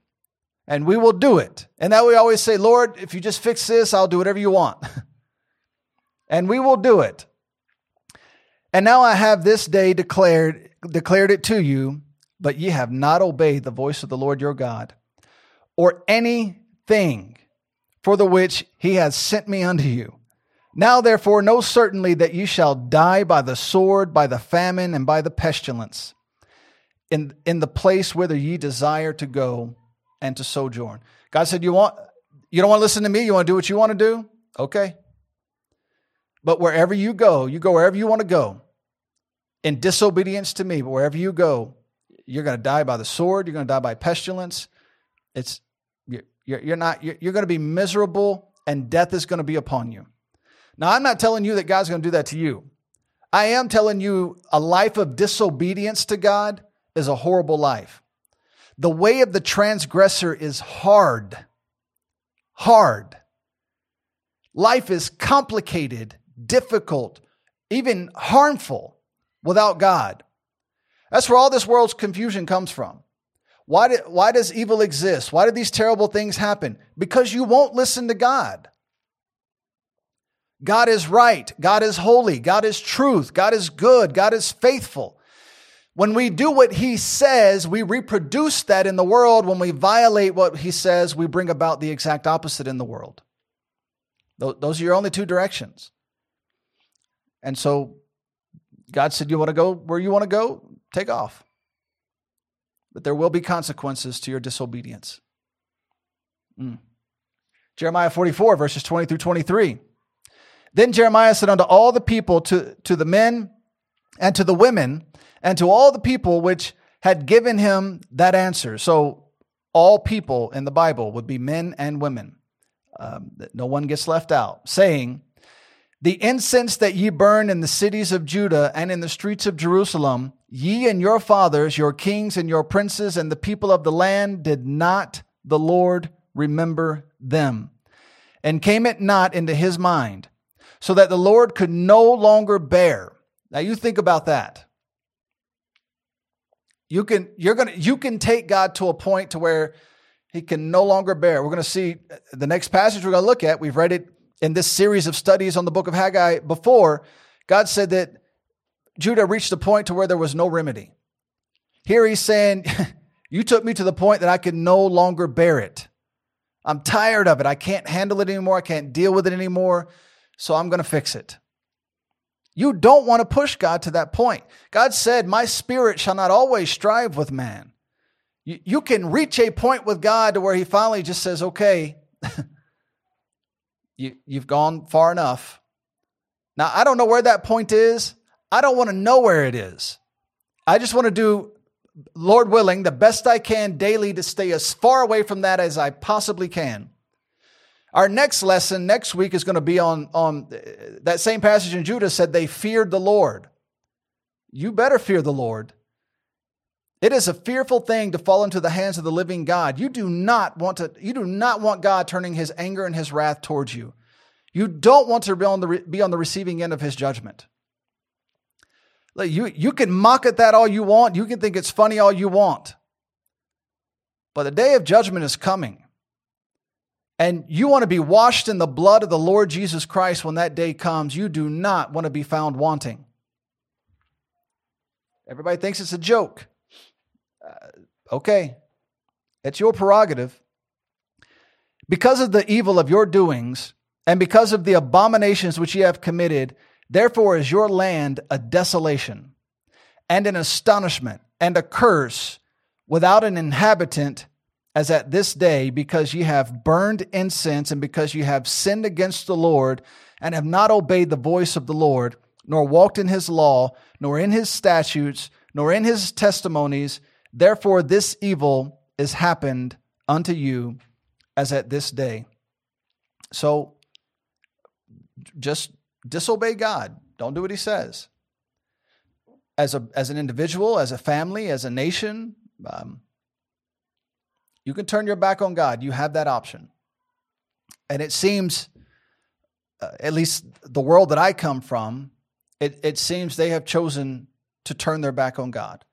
And we will do it. And that we always say, Lord, if you just fix this, I'll do whatever you want. <laughs> and we will do it. And now I have this day declared declared it to you, but ye have not obeyed the voice of the Lord your God or anything for the which he has sent me unto you. Now, therefore, know certainly that you shall die by the sword, by the famine, and by the pestilence in, in the place whither ye desire to go and to sojourn. God said, You want you don't want to listen to me, you want to do what you want to do? Okay. But wherever you go, you go wherever you want to go in disobedience to me, but wherever you go, you're going to die by the sword, you're going to die by pestilence, it's you're, you're not you're, you're going to be miserable and death is going to be upon you. Now, I'm not telling you that God's going to do that to you. I am telling you a life of disobedience to God is a horrible life. The way of the transgressor is hard. hard. Life is complicated, difficult, even harmful without God. That's where all this world's confusion comes from. Why, did, why does evil exist? Why did these terrible things happen? Because you won't listen to God. God is right. God is holy. God is truth. God is good. God is faithful. When we do what he says, we reproduce that in the world. When we violate what he says, we bring about the exact opposite in the world. Those are your only two directions. And so God said, You want to go where you want to go? Take off. But there will be consequences to your disobedience. Mm. Jeremiah 44, verses 20 through 23. Then Jeremiah said unto all the people, to, to the men and to the women, and to all the people which had given him that answer. So all people in the Bible would be men and women. Um, no one gets left out, saying, The incense that ye burn in the cities of Judah and in the streets of Jerusalem, ye and your fathers, your kings and your princes, and the people of the land, did not the Lord remember them? And came it not into his mind, so that the Lord could no longer bear. Now you think about that. You can you're gonna you can take God to a point to where he can no longer bear. We're to see the next passage we're to look at. We've read it in this series of studies on the book of Haggai before. God said that Judah reached a point to where there was no remedy. Here he's saying, <laughs> You took me to the point that I could no longer bear it. I'm tired of it. I can't handle it anymore. I can't deal with it anymore. So I'm going to fix it. You don't want to push God to that point. God said, My spirit shall not always strive with man. You, you can reach a point with God to where He finally just says, Okay, <laughs> you, you've gone far enough. Now, I don't know where that point is. I don't want to know where it is. I just want to do, Lord willing, the best I can daily to stay as far away from that as I possibly can. Our next lesson next week is going to be on, on uh, that same passage in Judah said they feared the Lord. You better fear the Lord. It is a fearful thing to fall into the hands of the living God. You do not want to, you do not want God turning his anger and his wrath towards you. You don't want to be on the, be on the receiving end of his judgment. You, you can mock at that all you want. You can think it's funny all you want. But the day of judgment is coming. And you want to be washed in the blood of the Lord Jesus Christ when that day comes. You do not want to be found wanting. Everybody thinks it's a joke. Okay, it's your prerogative. Because of the evil of your doings, and because of the abominations which ye have committed, therefore is your land a desolation, and an astonishment, and a curse, without an inhabitant, as at this day, because ye have burned incense, and because ye have sinned against the Lord, and have not obeyed the voice of the Lord, nor walked in his law, nor in his statutes, nor in his testimonies, Therefore, this evil is happened unto you as at this day. So just disobey God. Don't do what he says. As, a, as an individual, as a family, as a nation, um, you can turn your back on God. You have that option. And it seems, uh, at least the world that I come from, it, it seems they have chosen to turn their back on God.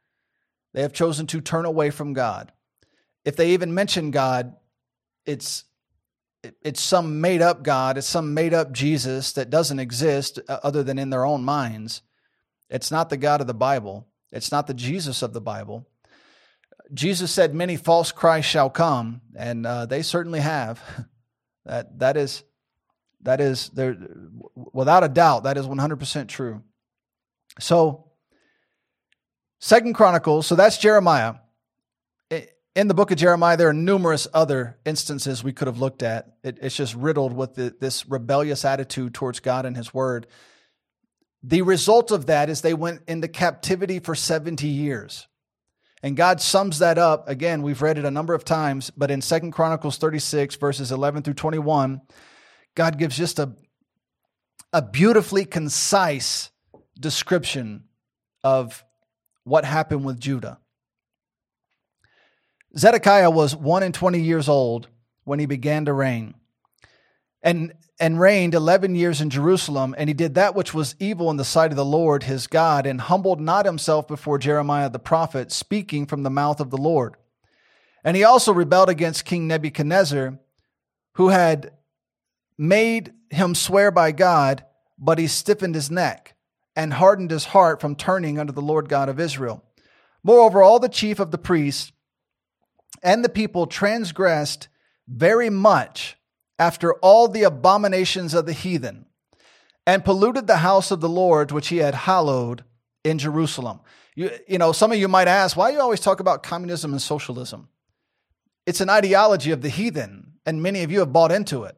They have chosen to turn away from God. If they even mention God, it's it's some made up God, it's some made up Jesus that doesn't exist uh, other than in their own minds. It's not the God of the Bible. It's not the Jesus of the Bible. Jesus said, "Many false Christs shall come," and uh, they certainly have. <laughs> that that is that is there without a doubt. That is one hundred percent true. So Second Chronicles, so that's Jeremiah. In the book of Jeremiah, there are numerous other instances we could have looked at. It, it's just riddled with the, this rebellious attitude towards God and His Word. The result of that is they went into captivity for 70 years. And God sums that up. Again, we've read it a number of times, but in Second Chronicles 36, verses 11 through 21, God gives just a, a beautifully concise description of what happened with Judah. Zedekiah was 1 and 20 years old when he began to reign. and and reigned 11 years in Jerusalem and he did that which was evil in the sight of the Lord his God and humbled not himself before Jeremiah the prophet speaking from the mouth of the Lord and he also rebelled against King Nebuchadnezzar who had made him swear by God but he stiffened his neck and hardened his heart from turning unto the Lord God of Israel moreover all the chief of the priests and the people transgressed very much after all the abominations of the heathen, and polluted the house of the Lord which he had hallowed in Jerusalem. You, you know, some of you might ask, why do you always talk about communism and socialism? It's an ideology of the heathen, and many of you have bought into it.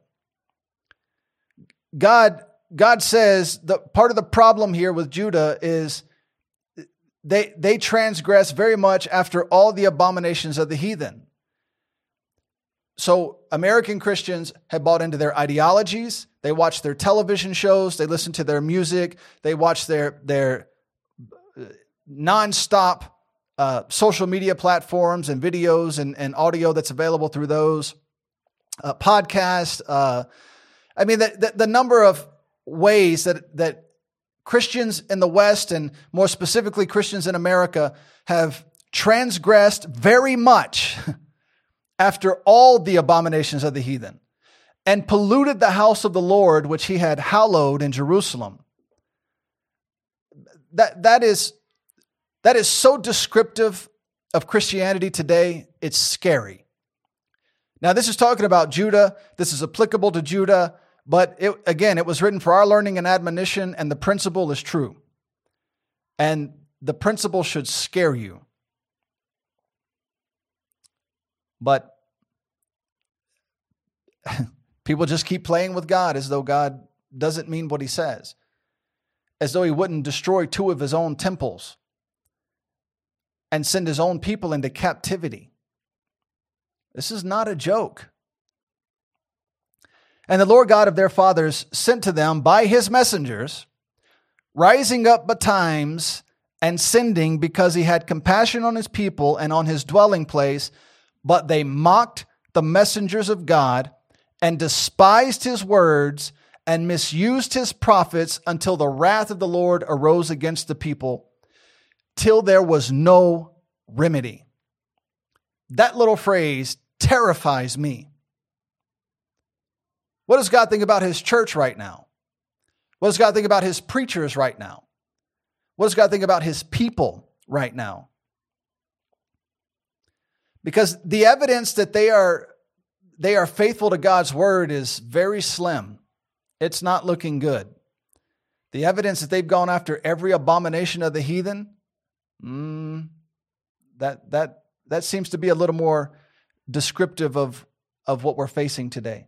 God, God says the part of the problem here with Judah is they they transgress very much after all the abominations of the heathen. So American Christians have bought into their ideologies. They watch their television shows. They listen to their music. They watch their their nonstop uh, social media platforms and videos and, and audio that's available through those uh, podcasts. Uh, I mean, the, the, the number of ways that that Christians in the West and more specifically Christians in America have transgressed very much <laughs> after all the abominations of the heathen, and polluted the house of the Lord which he had hallowed in Jerusalem. That, that, is, that is so descriptive of Christianity today, it's scary. Now, this is talking about Judah. This is applicable to Judah, but it, again, it was written for our learning and admonition, and the principle is true. And the principle should scare you. But <laughs> people just keep playing with God as though God doesn't mean what he says, as though he wouldn't destroy two of his own temples and send his own people into captivity. This is not a joke. And the Lord God of their fathers sent to them by his messengers, rising up betimes and sending because he had compassion on his people and on his dwelling place but they mocked the messengers of God and despised his words and misused his prophets until the wrath of the Lord arose against the people, till there was no remedy. That little phrase terrifies me. What does God think about his church right now? What does God think about his preachers right now? What does God think about his people right now? because the evidence that they are they are faithful to God's word is very slim. It's not looking good. The evidence that they've gone after every abomination of the heathen, mm, that that that seems to be a little more descriptive of, of what we're facing today.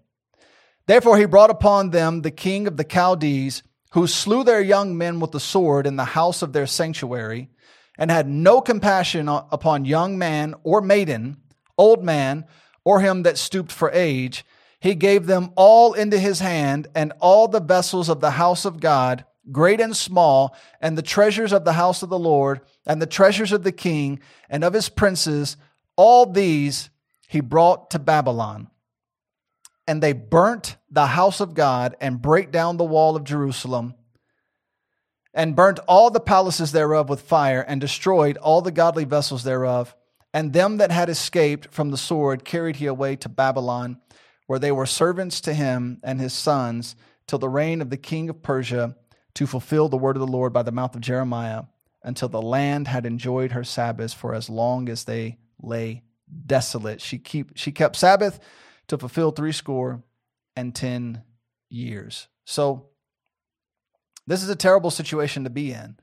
Therefore, he brought upon them the king of the Chaldees, who slew their young men with the sword in the house of their sanctuary, and had no compassion upon young man or maiden, old man, or him that stooped for age. He gave them all into his hand, and all the vessels of the house of God, great and small, and the treasures of the house of the Lord, and the treasures of the king, and of his princes, all these he brought to Babylon. And they burnt the house of God, and brake down the wall of Jerusalem and burnt all the palaces thereof with fire, and destroyed all the godly vessels thereof. And them that had escaped from the sword carried he away to Babylon, where they were servants to him and his sons, till the reign of the king of Persia, to fulfill the word of the Lord by the mouth of Jeremiah, until the land had enjoyed her Sabbaths for as long as they lay desolate. She keep she kept Sabbath to fulfill three score and ten years. So this is a terrible situation to be in.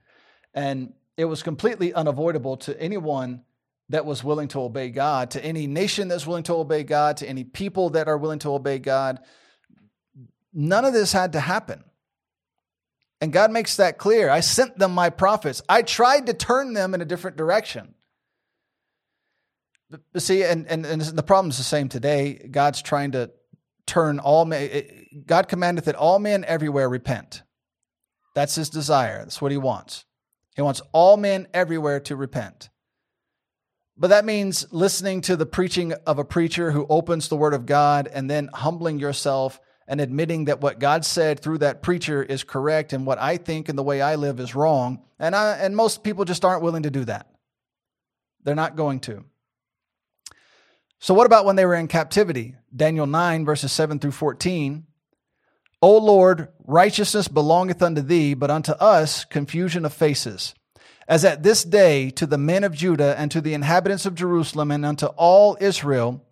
And it was completely unavoidable to anyone that was willing to obey God, to any nation that's willing to obey God, to any people that are willing to obey God. None of this had to happen. And God makes that clear. I sent them my prophets. I tried to turn them in a different direction. See, and, and, and the problem is the same today. God's trying to turn all men, God commandeth that all men everywhere repent. That's his desire. That's what he wants. He wants all men everywhere to repent. But that means listening to the preaching of a preacher who opens the word of God and then humbling yourself and admitting that what God said through that preacher is correct and what I think and the way I live is wrong. And I, and most people just aren't willing to do that. They're not going to. So what about when they were in captivity? Daniel 9 verses 7 through 14. O Lord, righteousness belongeth unto thee, but unto us confusion of faces. As at this day to the men of Judah and to the inhabitants of Jerusalem and unto all Israel,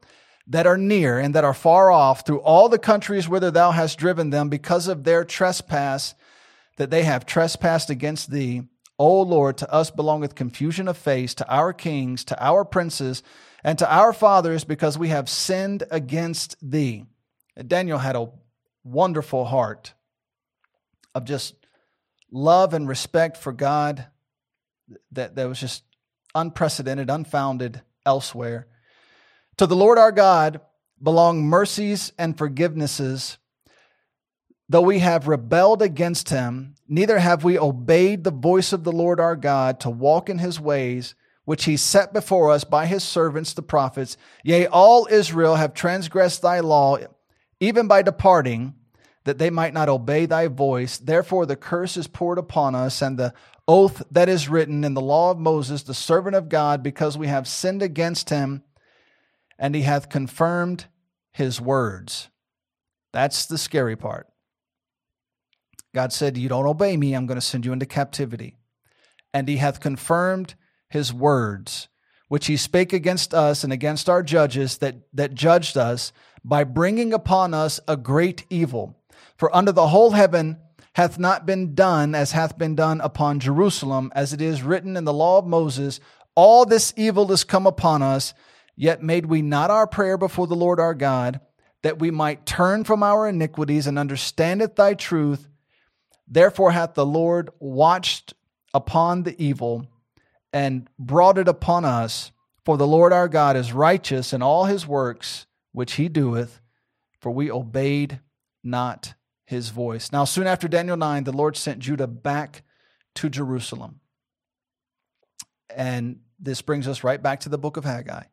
that are near and that are far off through all the countries whither thou hast driven them because of their trespass that they have trespassed against thee. O Lord, to us belongeth confusion of face, to our kings, to our princes, and to our fathers, because we have sinned against thee. Daniel had a wonderful heart of just love and respect for God that, that was just unprecedented, unfounded elsewhere. To the Lord our God belong mercies and forgivenesses. Though we have rebelled against him, neither have we obeyed the voice of the Lord our God to walk in his ways, which he set before us by his servants the prophets. Yea, all Israel have transgressed thy law, even by departing, that they might not obey thy voice. Therefore the curse is poured upon us, and the oath that is written in the law of Moses, the servant of God, because we have sinned against him and he hath confirmed his words. That's the scary part. God said, You don't obey me, I'm going to send you into captivity. And he hath confirmed his words, which he spake against us and against our judges that, that judged us, by bringing upon us a great evil. For under the whole heaven hath not been done as hath been done upon Jerusalem, as it is written in the law of Moses, all this evil is come upon us, Yet made we not our prayer before the Lord our God, that we might turn from our iniquities and understandeth thy truth. Therefore hath the Lord watched upon the evil and brought it upon us. For the Lord our God is righteous in all his works which he doeth, for we obeyed not his voice. Now, soon after Daniel 9, the Lord sent Judah back to Jerusalem. And this brings us right back to the book of Haggai.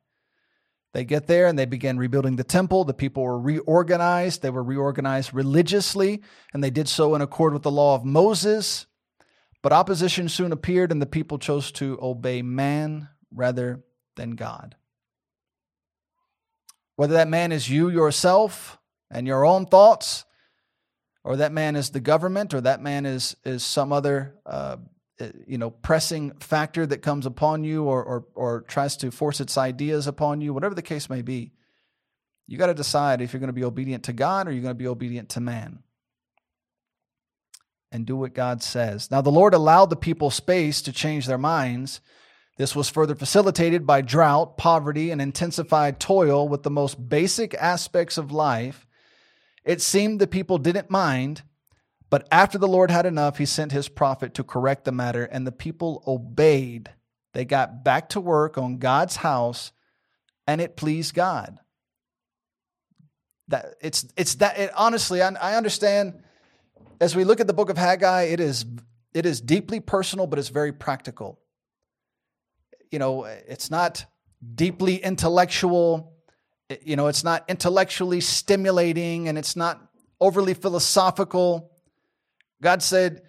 They get there and they begin rebuilding the temple. The people were reorganized. They were reorganized religiously, and they did so in accord with the law of Moses. But opposition soon appeared, and the people chose to obey man rather than God. Whether that man is you yourself and your own thoughts, or that man is the government, or that man is, is some other uh, uh, you know pressing factor that comes upon you or, or or tries to force its ideas upon you whatever the case may be you got to decide if you're going to be obedient to god or you're going to be obedient to man and do what god says now the lord allowed the people space to change their minds this was further facilitated by drought poverty and intensified toil with the most basic aspects of life it seemed the people didn't mind but after the Lord had enough, he sent his prophet to correct the matter, and the people obeyed. They got back to work on God's house, and it pleased God. That it's it's that it, honestly, I, I understand. As we look at the book of Haggai, it is it is deeply personal, but it's very practical. You know, it's not deeply intellectual. You know, it's not intellectually stimulating, and it's not overly philosophical God said,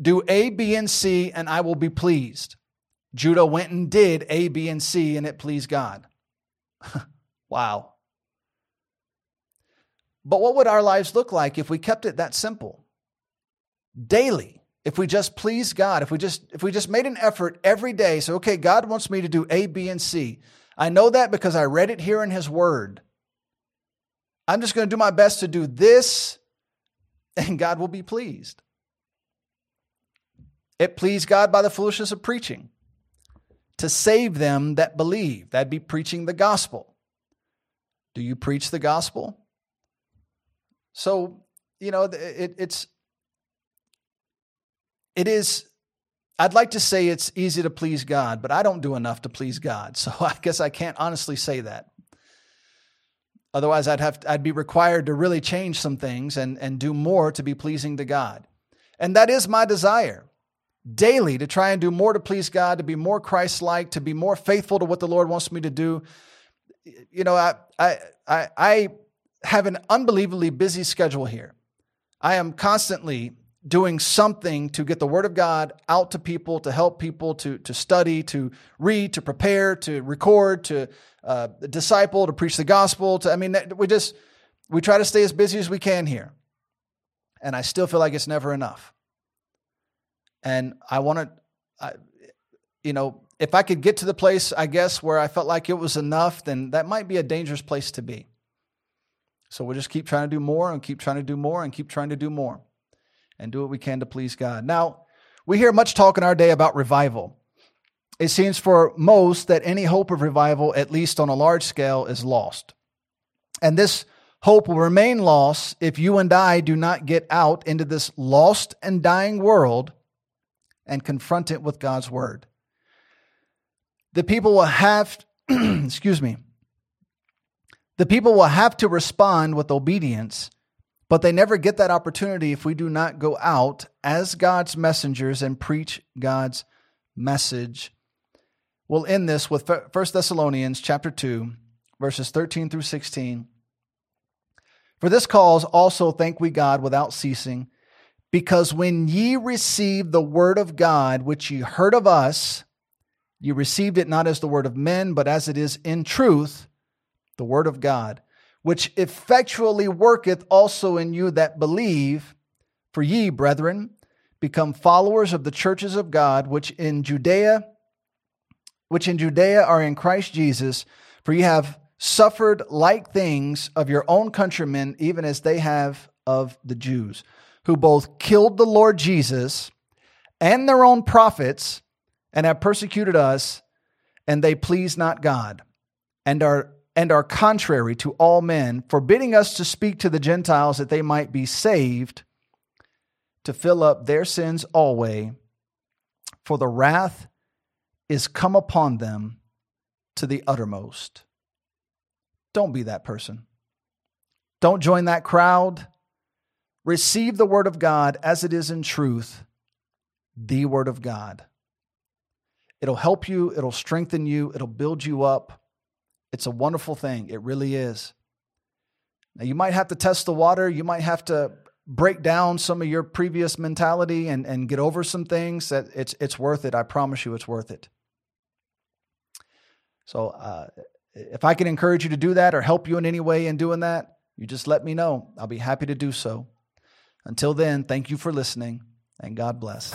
Do A, B, and C, and I will be pleased. Judah went and did A, B, and C, and it pleased God. <laughs> wow. But what would our lives look like if we kept it that simple? Daily. If we just please God, if we just if we just made an effort every day, so okay, God wants me to do A, B, and C. I know that because I read it here in his word. I'm just going to do my best to do this, and God will be pleased. It pleased God by the foolishness of preaching to save them that believe. That'd be preaching the gospel. Do you preach the gospel? So, you know, it, it's, it is, I'd like to say it's easy to please God, but I don't do enough to please God. <laughs> So I guess I can't honestly say that. Otherwise, I'd have, I'd be required to really change some things and, and do more to be pleasing to God. And that is my desire daily to try and do more to please God, to be more Christ like, to be more faithful to what the Lord wants me to do. You know, I, I, I, I have an unbelievably busy schedule here. I am constantly doing something to get the word of God out to people, to help people, to, to study, to read, to prepare, to record, to uh, disciple, to preach the gospel. To I mean, we just we try to stay as busy as we can here, and I still feel like it's never enough. And I want to, you know, if I could get to the place, I guess, where I felt like it was enough, then that might be a dangerous place to be. So we'll just keep trying to do more and keep trying to do more and keep trying to do more and do what we can to please God. Now, we hear much talk in our day about revival. It seems for most that any hope of revival, at least on a large scale, is lost. And this hope will remain lost if you and I do not get out into this lost and dying world and confront it with God's word. The people will have, <clears throat> excuse me, the people will have to respond with obedience but they never get that opportunity if we do not go out as God's messengers and preach God's message. We'll end this with 1 Thessalonians chapter 2, verses 13 through 16. For this cause also thank we God without ceasing, because when ye received the word of God, which ye heard of us, ye received it not as the word of men, but as it is in truth, the word of God which effectually worketh also in you that believe. For ye, brethren, become followers of the churches of God, which in Judea, which in Judea are in Christ Jesus, for ye have suffered like things of your own countrymen, even as they have of the Jews, who both killed the Lord Jesus and their own prophets, and have persecuted us, and they please not God, and are and are contrary to all men, forbidding us to speak to the Gentiles that they might be saved, to fill up their sins always. For the wrath is come upon them to the uttermost. Don't be that person. Don't join that crowd. Receive the word of God as it is in truth, the word of God. It'll help you, it'll strengthen you, it'll build you up. It's a wonderful thing. It really is. Now, you might have to test the water. You might have to break down some of your previous mentality and, and get over some things that it's, it's worth it. I promise you it's worth it. So, uh, if I can encourage you to do that or help you in any way in doing that, you just let me know. I'll be happy to do so. Until then, thank you for listening and God bless.